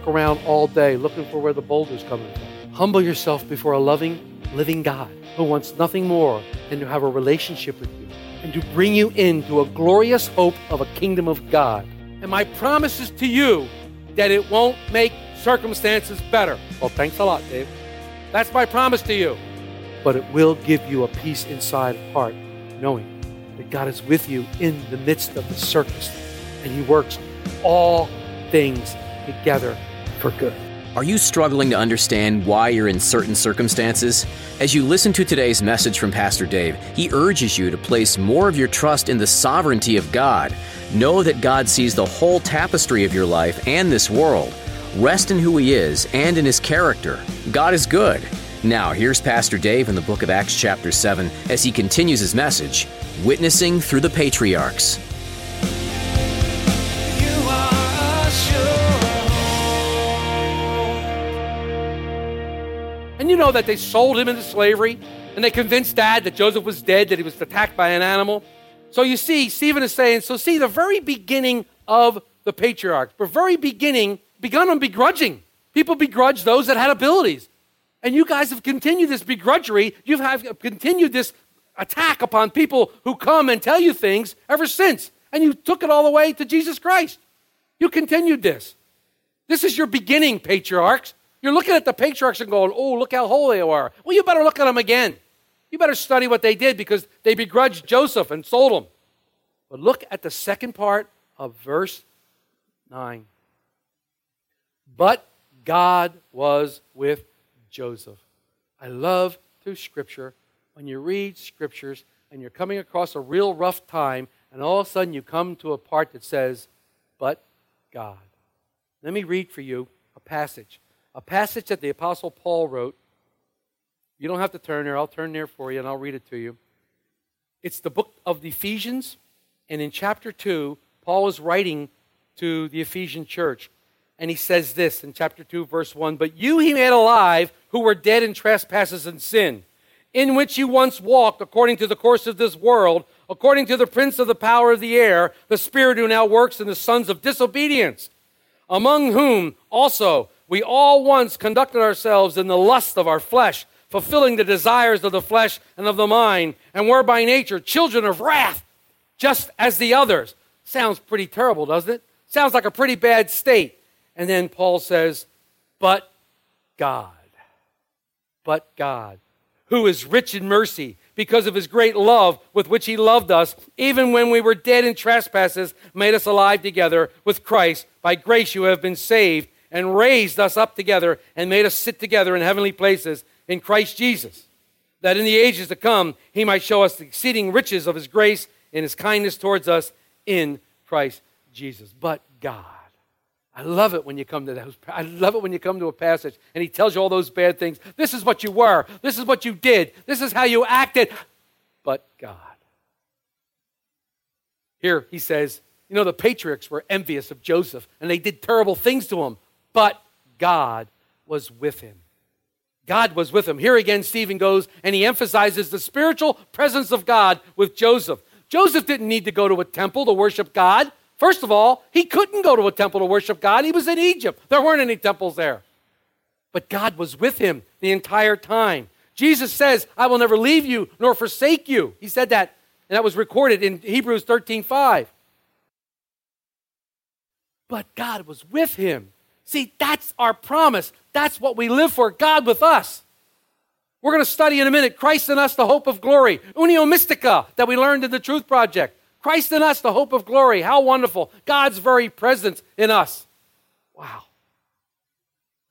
Walk around all day looking for where the boulder's coming from. Humble yourself before a loving, living God who wants nothing more than to have a relationship with you and to bring you into a glorious hope of a kingdom of God. And my promise is to you that it won't make circumstances better. Well, thanks a lot, Dave. That's my promise to you. But it will give you a peace inside of heart, knowing that God is with you in the midst of the circumstance and He works all things together for good. Are you struggling to understand why you're in certain circumstances? As you listen to today's message from Pastor Dave, he urges you to place more of your trust in the sovereignty of God. Know that God sees the whole tapestry of your life and this world. Rest in who he is and in his character. God is good. Now, here's Pastor Dave in the book of Acts, chapter 7, as he continues his message Witnessing Through the Patriarchs. And you know that they sold him into slavery and they convinced dad that Joseph was dead, that he was attacked by an animal. So you see, Stephen is saying, so see, the very beginning of the patriarchs, the very beginning begun on begrudging. People begrudged those that had abilities. And you guys have continued this begrudgery. You have continued this attack upon people who come and tell you things ever since. And you took it all the way to Jesus Christ. You continued this. This is your beginning, patriarchs. You're looking at the patriarchs and going, oh, look how holy they are. Well, you better look at them again. You better study what they did because they begrudged Joseph and sold him. But look at the second part of verse 9. But God was with Joseph. I love through Scripture when you read Scriptures and you're coming across a real rough time, and all of a sudden you come to a part that says, But God. Let me read for you a passage. A passage that the Apostle Paul wrote. You don't have to turn there. I'll turn there for you and I'll read it to you. It's the book of the Ephesians, and in chapter 2, Paul is writing to the Ephesian church. And he says this in chapter 2, verse 1 But you he made alive who were dead in trespasses and sin, in which you once walked according to the course of this world, according to the prince of the power of the air, the spirit who now works in the sons of disobedience, among whom also we all once conducted ourselves in the lust of our flesh, fulfilling the desires of the flesh and of the mind, and were by nature children of wrath, just as the others. Sounds pretty terrible, doesn't it? Sounds like a pretty bad state. And then Paul says, But God, but God, who is rich in mercy, because of his great love with which he loved us, even when we were dead in trespasses, made us alive together with Christ. By grace you have been saved, and raised us up together, and made us sit together in heavenly places in Christ Jesus, that in the ages to come he might show us the exceeding riches of his grace and his kindness towards us in Christ Jesus. But God. I love it when you come to that. I love it when you come to a passage and he tells you all those bad things. This is what you were. This is what you did. This is how you acted. But God. Here he says, you know, the patriarchs were envious of Joseph and they did terrible things to him, but God was with him. God was with him. Here again, Stephen goes and he emphasizes the spiritual presence of God with Joseph. Joseph didn't need to go to a temple to worship God. First of all, he couldn't go to a temple to worship God. He was in Egypt. There weren't any temples there. But God was with him the entire time. Jesus says, I will never leave you nor forsake you. He said that, and that was recorded in Hebrews 13 5. But God was with him. See, that's our promise. That's what we live for God with us. We're going to study in a minute Christ in us, the hope of glory. Unio Mystica, that we learned in the Truth Project. Christ in us, the hope of glory. How wonderful. God's very presence in us. Wow.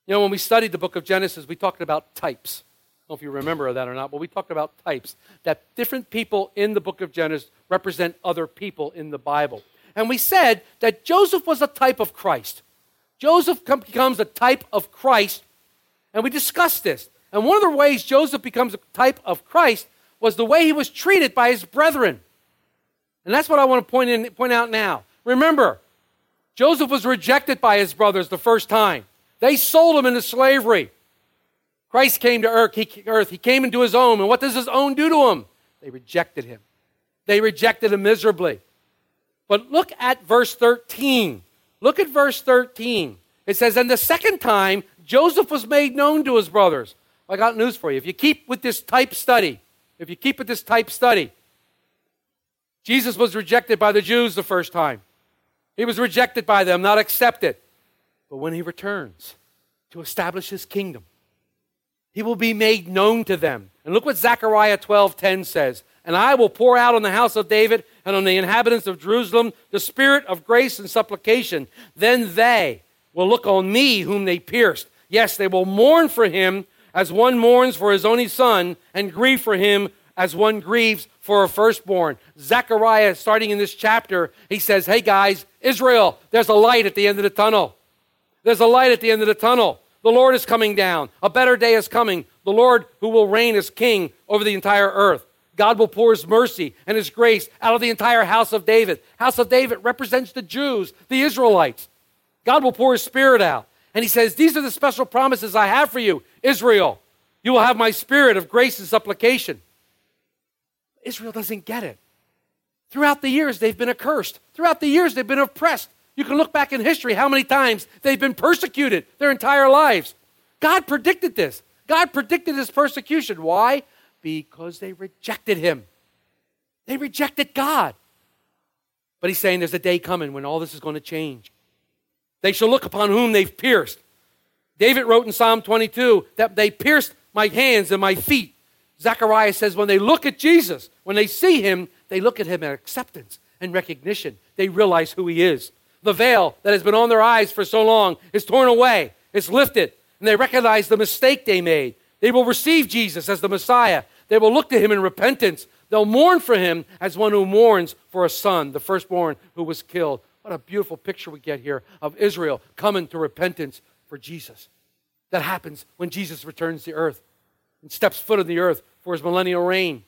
You know, when we studied the book of Genesis, we talked about types. I don't know if you remember that or not, but we talked about types, that different people in the book of Genesis represent other people in the Bible. And we said that Joseph was a type of Christ. Joseph com- becomes a type of Christ, and we discussed this. And one of the ways Joseph becomes a type of Christ was the way he was treated by his brethren. And that's what I want to point, in, point out now. Remember, Joseph was rejected by his brothers the first time. They sold him into slavery. Christ came to earth he, earth. he came into his own. And what does his own do to him? They rejected him. They rejected him miserably. But look at verse 13. Look at verse 13. It says, And the second time, Joseph was made known to his brothers. I got news for you. If you keep with this type study, if you keep with this type study, Jesus was rejected by the Jews the first time. He was rejected by them, not accepted. But when he returns to establish his kingdom, he will be made known to them. And look what Zechariah 12:10 says. And I will pour out on the house of David and on the inhabitants of Jerusalem the spirit of grace and supplication. Then they will look on me whom they pierced. Yes, they will mourn for him as one mourns for his only son, and grieve for him as one grieves for a firstborn. Zechariah, starting in this chapter, he says, Hey guys, Israel, there's a light at the end of the tunnel. There's a light at the end of the tunnel. The Lord is coming down. A better day is coming. The Lord who will reign as king over the entire earth. God will pour his mercy and his grace out of the entire house of David. House of David represents the Jews, the Israelites. God will pour his spirit out. And he says, These are the special promises I have for you, Israel. You will have my spirit of grace and supplication. Israel doesn't get it. Throughout the years, they've been accursed. Throughout the years, they've been oppressed. You can look back in history how many times they've been persecuted their entire lives. God predicted this. God predicted this persecution. Why? Because they rejected him. They rejected God. But he's saying there's a day coming when all this is going to change. They shall look upon whom they've pierced. David wrote in Psalm 22 that they pierced my hands and my feet. Zechariah says when they look at Jesus, when they see him, they look at him in acceptance and recognition. They realize who he is. The veil that has been on their eyes for so long is torn away, it's lifted, and they recognize the mistake they made. They will receive Jesus as the Messiah. They will look to him in repentance. They'll mourn for him as one who mourns for a son, the firstborn who was killed. What a beautiful picture we get here of Israel coming to repentance for Jesus. That happens when Jesus returns to earth and steps foot on the earth for his millennial reign.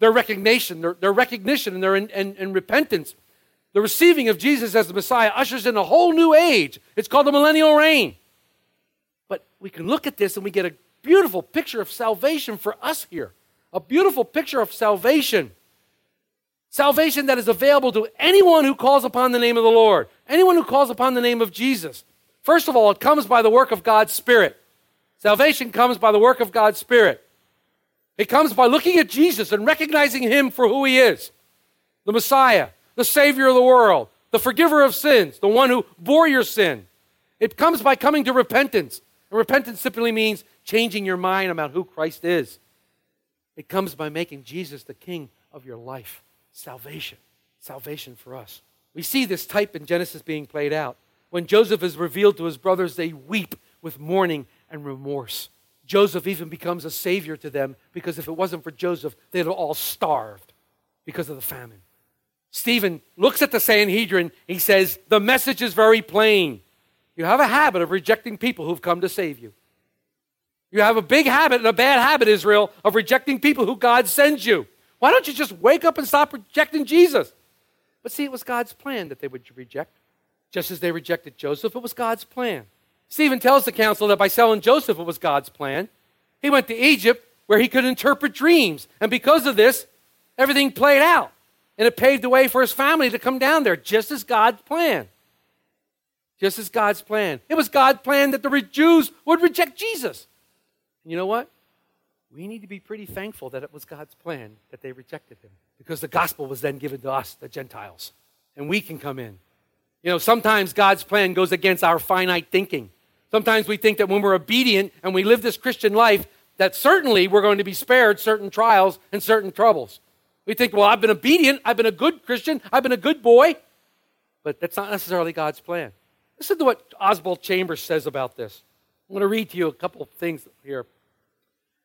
Their recognition, their, their recognition and their in, and, and repentance, the receiving of Jesus as the Messiah ushers in a whole new age. It's called the millennial reign. But we can look at this and we get a beautiful picture of salvation for us here. A beautiful picture of salvation. Salvation that is available to anyone who calls upon the name of the Lord, anyone who calls upon the name of Jesus. First of all, it comes by the work of God's Spirit. Salvation comes by the work of God's Spirit. It comes by looking at Jesus and recognizing him for who he is the Messiah, the Savior of the world, the forgiver of sins, the one who bore your sin. It comes by coming to repentance. And repentance simply means changing your mind about who Christ is. It comes by making Jesus the King of your life. Salvation. Salvation for us. We see this type in Genesis being played out. When Joseph is revealed to his brothers, they weep with mourning and remorse. Joseph even becomes a savior to them because if it wasn't for Joseph, they'd have all starved because of the famine. Stephen looks at the Sanhedrin. He says, The message is very plain. You have a habit of rejecting people who've come to save you. You have a big habit and a bad habit, Israel, of rejecting people who God sends you. Why don't you just wake up and stop rejecting Jesus? But see, it was God's plan that they would reject. Just as they rejected Joseph, it was God's plan. Stephen tells the council that by selling Joseph, it was God's plan. He went to Egypt where he could interpret dreams. And because of this, everything played out. And it paved the way for his family to come down there, just as God's plan. Just as God's plan. It was God's plan that the Jews would reject Jesus. And you know what? We need to be pretty thankful that it was God's plan that they rejected him because the gospel was then given to us, the Gentiles, and we can come in. You know, sometimes God's plan goes against our finite thinking. Sometimes we think that when we're obedient and we live this Christian life, that certainly we're going to be spared certain trials and certain troubles. We think, well, I've been obedient, I've been a good Christian, I've been a good boy, but that's not necessarily God's plan. Listen to what Oswald Chambers says about this. I'm going to read to you a couple of things here.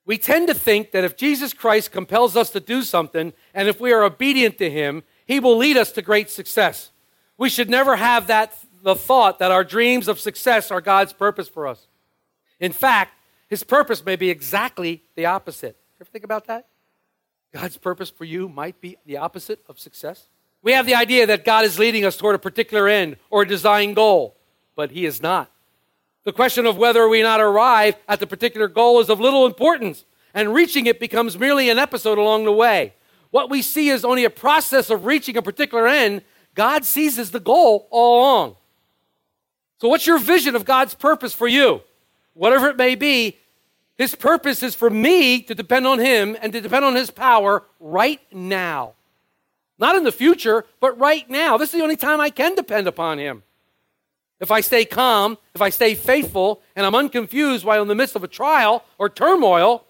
We tend to think that if Jesus Christ compels us to do something, and if we are obedient to him, he will lead us to great success. We should never have that the thought that our dreams of success are God's purpose for us. In fact, his purpose may be exactly the opposite. Ever think about that? God's purpose for you might be the opposite of success. We have the idea that God is leading us toward a particular end or a design goal, but he is not. The question of whether we not arrive at the particular goal is of little importance, and reaching it becomes merely an episode along the way. What we see is only a process of reaching a particular end. God sees as the goal all along. So, what's your vision of God's purpose for you? Whatever it may be, His purpose is for me to depend on Him and to depend on His power right now. Not in the future, but right now. This is the only time I can depend upon Him. If I stay calm, if I stay faithful, and I'm unconfused while in the midst of a trial or turmoil,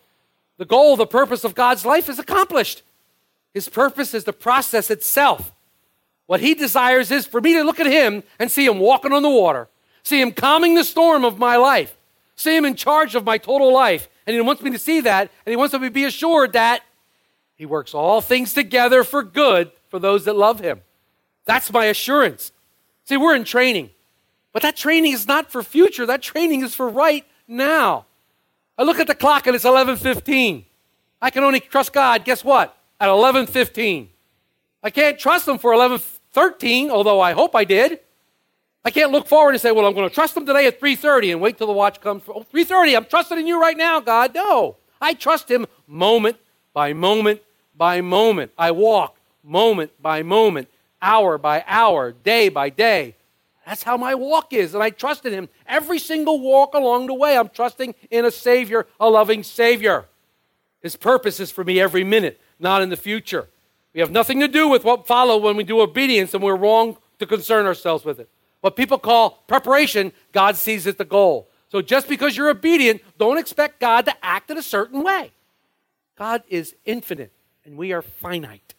the goal, the purpose of God's life is accomplished. His purpose is the process itself. What He desires is for me to look at Him and see Him walking on the water, see Him calming the storm of my life, see Him in charge of my total life. And He wants me to see that, and He wants me to be assured that He works all things together for good for those that love Him. That's my assurance. See, we're in training. But that training is not for future. That training is for right now. I look at the clock and it's 11:15. I can only trust God, guess what? At 11:15. I can't trust him for 11:13, although I hope I did. I can't look forward and say, "Well, I'm going to trust him today at 3:30 and wait till the watch comes for oh, 3:30. I'm trusting in you right now, God." No. I trust him moment by moment by moment. I walk moment by moment, hour by hour, day by day. That's how my walk is. And I trust in Him every single walk along the way. I'm trusting in a Savior, a loving Savior. His purpose is for me every minute, not in the future. We have nothing to do with what follow when we do obedience, and we're wrong to concern ourselves with it. What people call preparation, God sees as the goal. So just because you're obedient, don't expect God to act in a certain way. God is infinite, and we are finite.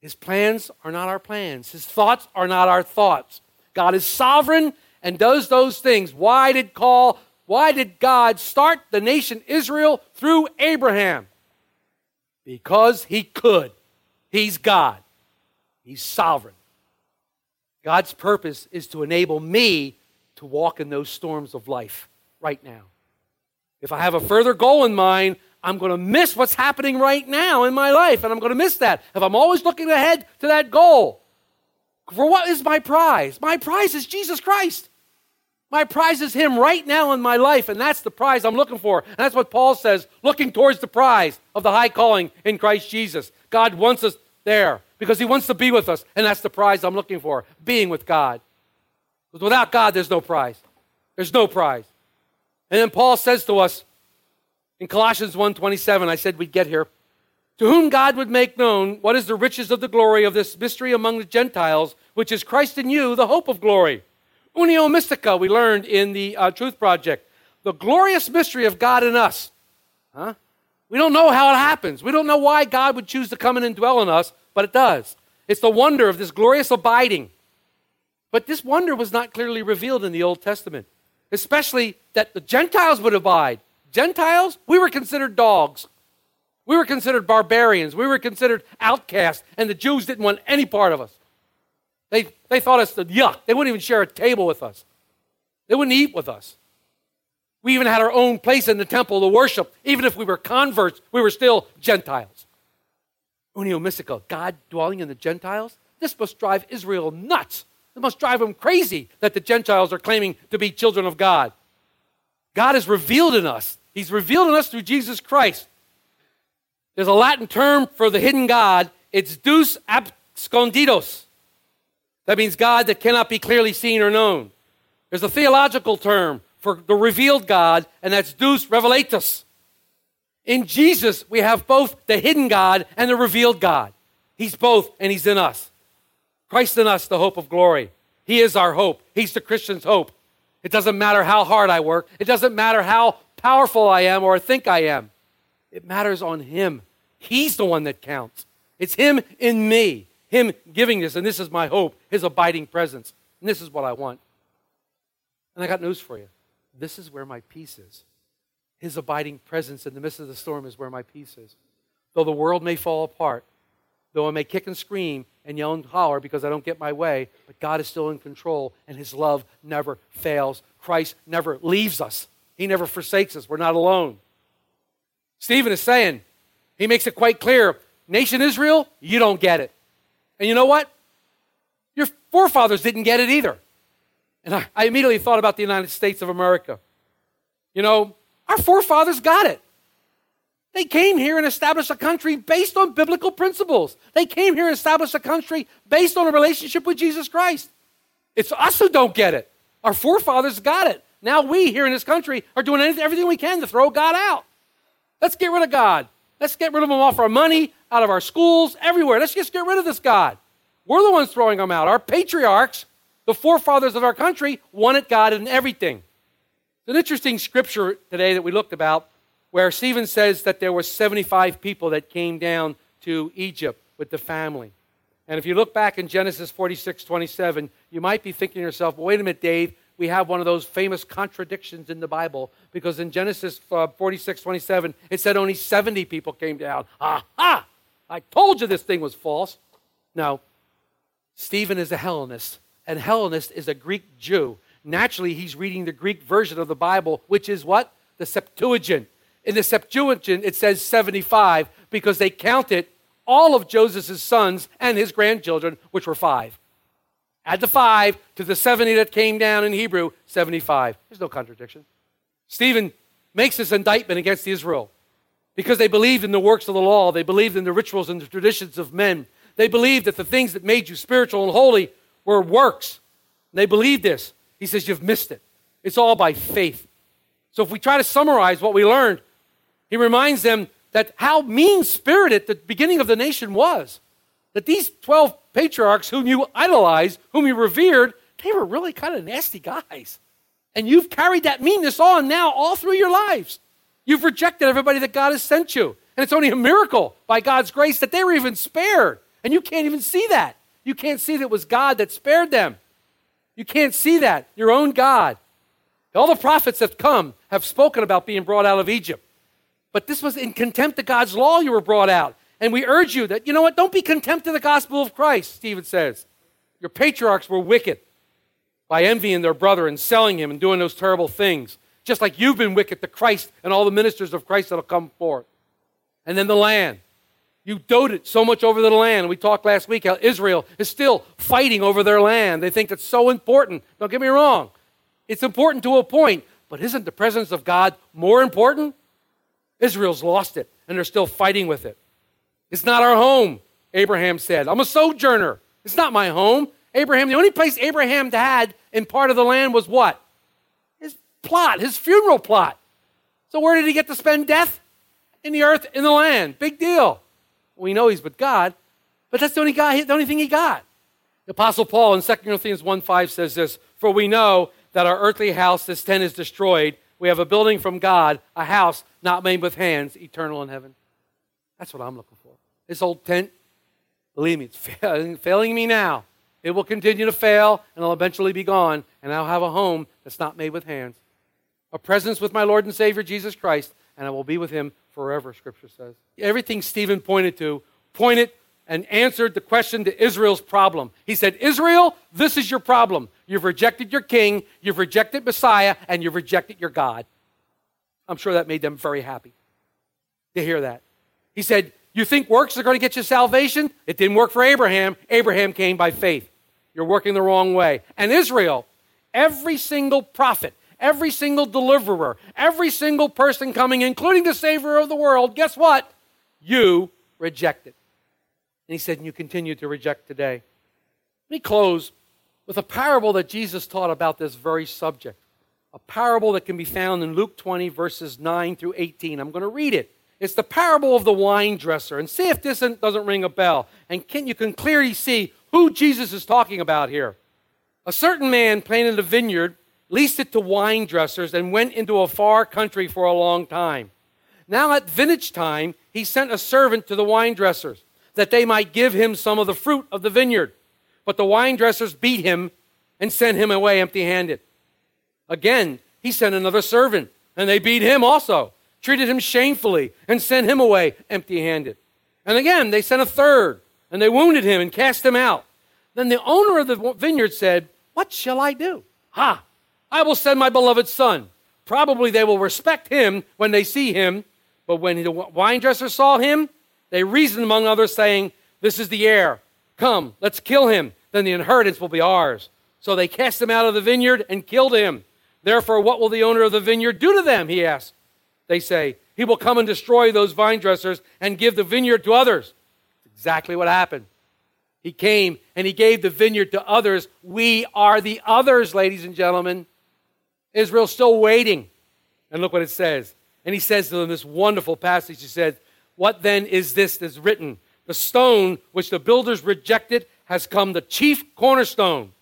His plans are not our plans, His thoughts are not our thoughts. God is sovereign and does those things. Why did call why did God start the nation Israel through Abraham? Because he could. He's God. He's sovereign. God's purpose is to enable me to walk in those storms of life right now. If I have a further goal in mind, I'm going to miss what's happening right now in my life, and I'm going to miss that. If I'm always looking ahead to that goal, for what is my prize? My prize is Jesus Christ. My prize is Him right now in my life, and that's the prize I'm looking for. And that's what Paul says, looking towards the prize of the high calling in Christ Jesus. God wants us there because He wants to be with us, and that's the prize I'm looking for being with God. Because without God, there's no prize. There's no prize. And then Paul says to us in Colossians 1:27, I said we'd get here, to whom God would make known what is the riches of the glory of this mystery among the Gentiles, which is Christ in you, the hope of glory. Unio mystica, we learned in the uh, Truth Project. The glorious mystery of God in us. Huh? We don't know how it happens. We don't know why God would choose to come in and dwell in us, but it does. It's the wonder of this glorious abiding. But this wonder was not clearly revealed in the Old Testament, especially that the Gentiles would abide. Gentiles, we were considered dogs. We were considered barbarians. We were considered outcasts, and the Jews didn't want any part of us. They, they thought us the yuck. They wouldn't even share a table with us, they wouldn't eat with us. We even had our own place in the temple to worship. Even if we were converts, we were still Gentiles. Unio Mystica, God dwelling in the Gentiles? This must drive Israel nuts. It must drive them crazy that the Gentiles are claiming to be children of God. God is revealed in us. He's revealed in us through Jesus Christ. There's a Latin term for the hidden God. It's Deus absconditus. That means God that cannot be clearly seen or known. There's a theological term for the revealed God, and that's Deus revelatus. In Jesus, we have both the hidden God and the revealed God. He's both, and He's in us. Christ in us, the hope of glory. He is our hope. He's the Christian's hope. It doesn't matter how hard I work, it doesn't matter how powerful I am or think I am. It matters on Him. He's the one that counts. It's Him in me, Him giving this, and this is my hope, His abiding presence. And this is what I want. And I got news for you. This is where my peace is. His abiding presence in the midst of the storm is where my peace is. Though the world may fall apart, though I may kick and scream and yell and holler because I don't get my way, but God is still in control and His love never fails. Christ never leaves us, He never forsakes us. We're not alone. Stephen is saying, he makes it quite clear nation Israel, you don't get it. And you know what? Your forefathers didn't get it either. And I, I immediately thought about the United States of America. You know, our forefathers got it. They came here and established a country based on biblical principles. They came here and established a country based on a relationship with Jesus Christ. It's us who don't get it. Our forefathers got it. Now we here in this country are doing everything we can to throw God out. Let's get rid of God. Let's get rid of him off our money, out of our schools, everywhere. Let's just get rid of this God. We're the ones throwing him out. Our patriarchs, the forefathers of our country, wanted God in everything. It's an interesting scripture today that we looked about where Stephen says that there were 75 people that came down to Egypt with the family. And if you look back in Genesis 46 27, you might be thinking to yourself, wait a minute, Dave, we have one of those famous contradictions in the Bible because in Genesis uh, 46 27, it said only 70 people came down. Aha! I told you this thing was false. No, Stephen is a Hellenist, and Hellenist is a Greek Jew. Naturally, he's reading the Greek version of the Bible, which is what? The Septuagint. In the Septuagint, it says 75 because they counted all of Joseph's sons and his grandchildren, which were five. Add the five to the 70 that came down in Hebrew, 75. There's no contradiction. Stephen makes this indictment against Israel because they believed in the works of the law, they believed in the rituals and the traditions of men. They believed that the things that made you spiritual and holy were works. They believed this. He says, You've missed it. It's all by faith. So if we try to summarize what we learned, he reminds them that how mean spirited the beginning of the nation was. That these 12 patriarchs, whom you idolized, whom you revered, they were really kind of nasty guys. And you've carried that meanness on now all through your lives. You've rejected everybody that God has sent you. And it's only a miracle by God's grace that they were even spared. And you can't even see that. You can't see that it was God that spared them. You can't see that. Your own God. All the prophets that come have spoken about being brought out of Egypt. But this was in contempt of God's law you were brought out. And we urge you that, you know what, don't be contempt of the gospel of Christ, Stephen says. Your patriarchs were wicked by envying their brother and selling him and doing those terrible things, just like you've been wicked to Christ and all the ministers of Christ that'll come forth. And then the land. You doted so much over the land. We talked last week how Israel is still fighting over their land. They think it's so important. Don't get me wrong. It's important to a point, but isn't the presence of God more important? Israel's lost it, and they're still fighting with it. It's not our home, Abraham said. I'm a sojourner. It's not my home. Abraham, the only place Abraham had in part of the land was what? His plot, his funeral plot. So where did he get to spend death? In the earth, in the land. Big deal. We know he's with God, but that's the only, guy, the only thing he got. The Apostle Paul in 2 Corinthians 1 5 says this For we know that our earthly house, this tent, is destroyed. We have a building from God, a house not made with hands, eternal in heaven. That's what I'm looking for. This old tent, believe me, it's failing, me now. It will continue to fail and I'll eventually be gone, and I'll have a home that's not made with hands. A presence with my Lord and Savior Jesus Christ, and I will be with him forever, Scripture says. Everything Stephen pointed to pointed and answered the question to Israel's problem. He said, Israel, this is your problem. You've rejected your king, you've rejected Messiah, and you've rejected your God. I'm sure that made them very happy to hear that. He said, You think works are going to get you salvation? It didn't work for Abraham. Abraham came by faith. You're working the wrong way. And Israel, every single prophet, every single deliverer, every single person coming, including the Savior of the world, guess what? You rejected. And he said, and you continue to reject today. Let me close with a parable that Jesus taught about this very subject. A parable that can be found in Luke 20, verses 9 through 18. I'm going to read it. It's the parable of the wine dresser. And see if this doesn't ring a bell. And can, you can clearly see who Jesus is talking about here. A certain man planted a vineyard, leased it to wine dressers, and went into a far country for a long time. Now, at vintage time, he sent a servant to the wine dressers that they might give him some of the fruit of the vineyard. But the wine dressers beat him and sent him away empty handed. Again, he sent another servant, And they beat him also, treated him shamefully, and sent him away empty handed. And again, they sent a third, and they wounded him and cast him out. Then the owner of the vineyard said, What shall I do? Ha! I will send my beloved son. Probably they will respect him when they see him. But when the wine dresser saw him, they reasoned among others, saying, This is the heir. Come, let's kill him. Then the inheritance will be ours. So they cast him out of the vineyard and killed him. Therefore, what will the owner of the vineyard do to them? He asked. They say, He will come and destroy those vine dressers and give the vineyard to others. It's exactly what happened. He came and he gave the vineyard to others. We are the others, ladies and gentlemen. Israel's still waiting. And look what it says. And he says to them this wonderful passage. He says, What then is this that's written? The stone which the builders rejected has come the chief cornerstone.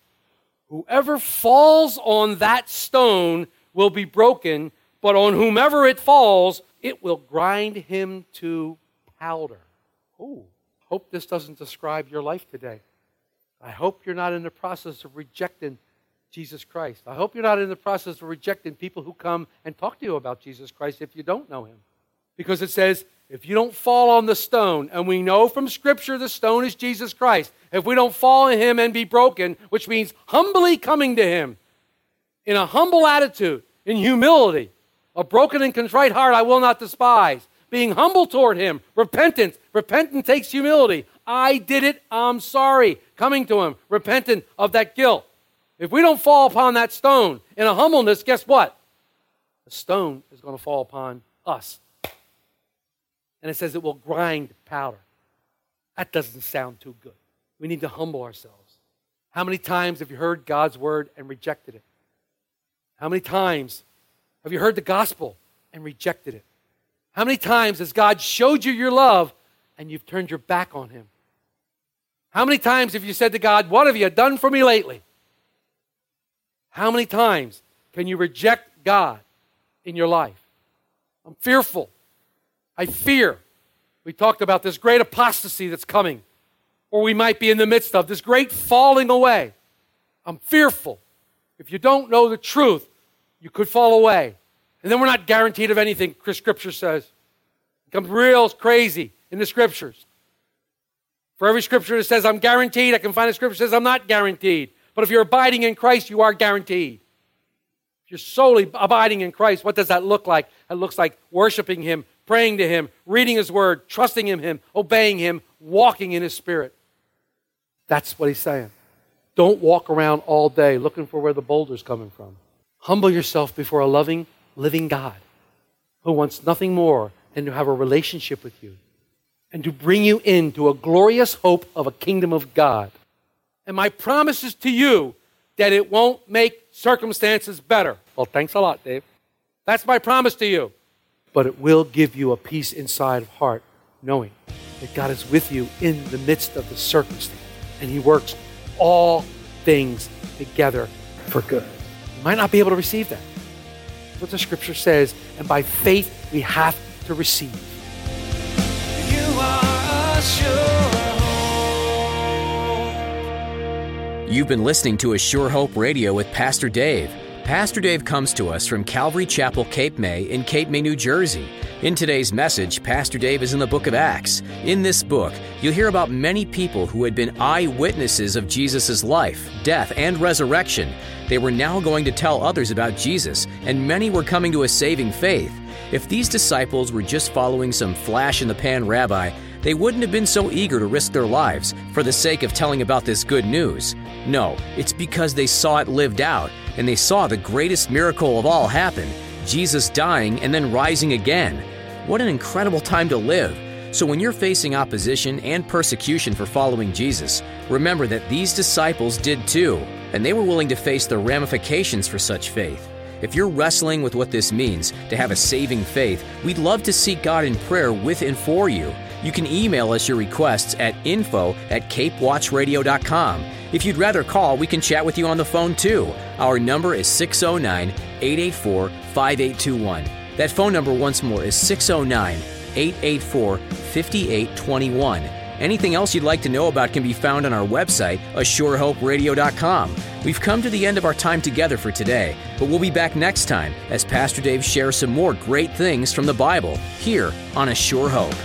Whoever falls on that stone will be broken, but on whomever it falls, it will grind him to powder. Oh, hope this doesn't describe your life today. I hope you're not in the process of rejecting Jesus Christ. I hope you're not in the process of rejecting people who come and talk to you about Jesus Christ if you don't know him. Because it says, if you don't fall on the stone, and we know from Scripture the stone is Jesus Christ, if we don't fall on him and be broken, which means humbly coming to him in a humble attitude, in humility, a broken and contrite heart I will not despise, being humble toward him, repentance. Repentance takes humility. I did it, I'm sorry. Coming to him, repentant of that guilt. If we don't fall upon that stone in a humbleness, guess what? The stone is going to fall upon us. And it says it will grind powder. That doesn't sound too good. We need to humble ourselves. How many times have you heard God's word and rejected it? How many times have you heard the gospel and rejected it? How many times has God showed you your love and you've turned your back on him? How many times have you said to God, What have you done for me lately? How many times can you reject God in your life? I'm fearful. I fear. We talked about this great apostasy that's coming, or we might be in the midst of this great falling away. I'm fearful. If you don't know the truth, you could fall away. And then we're not guaranteed of anything, Scripture says. It becomes real crazy in the Scriptures. For every Scripture that says I'm guaranteed, I can find a Scripture that says I'm not guaranteed. But if you're abiding in Christ, you are guaranteed. If you're solely abiding in Christ, what does that look like? It looks like worshiping Him, praying to Him, reading His Word, trusting in Him, obeying Him, walking in His Spirit. That's what He's saying. Don't walk around all day looking for where the boulder's coming from. Humble yourself before a loving, living God who wants nothing more than to have a relationship with you and to bring you into a glorious hope of a kingdom of God. And my promise is to you that it won't make circumstances better. Well, thanks a lot, Dave. That's my promise to you. But it will give you a peace inside of heart, knowing that God is with you in the midst of the circumstance. And He works all things together for good. You might not be able to receive that. That's what the scripture says. And by faith, we have to receive. You are a sure hope. You've been listening to A Sure Hope Radio with Pastor Dave. Pastor Dave comes to us from Calvary Chapel, Cape May, in Cape May, New Jersey. In today's message, Pastor Dave is in the book of Acts. In this book, you'll hear about many people who had been eyewitnesses of Jesus' life, death, and resurrection. They were now going to tell others about Jesus, and many were coming to a saving faith. If these disciples were just following some flash in the pan rabbi, they wouldn't have been so eager to risk their lives for the sake of telling about this good news. No, it's because they saw it lived out and they saw the greatest miracle of all happen Jesus dying and then rising again. What an incredible time to live. So, when you're facing opposition and persecution for following Jesus, remember that these disciples did too, and they were willing to face the ramifications for such faith. If you're wrestling with what this means to have a saving faith, we'd love to seek God in prayer with and for you. You can email us your requests at info at capewatchradio.com. If you'd rather call, we can chat with you on the phone too. Our number is 609 884 5821. That phone number, once more, is 609 884 5821. Anything else you'd like to know about can be found on our website, ASureHopeRadio.com. We've come to the end of our time together for today, but we'll be back next time as Pastor Dave shares some more great things from the Bible here on A Sure Hope.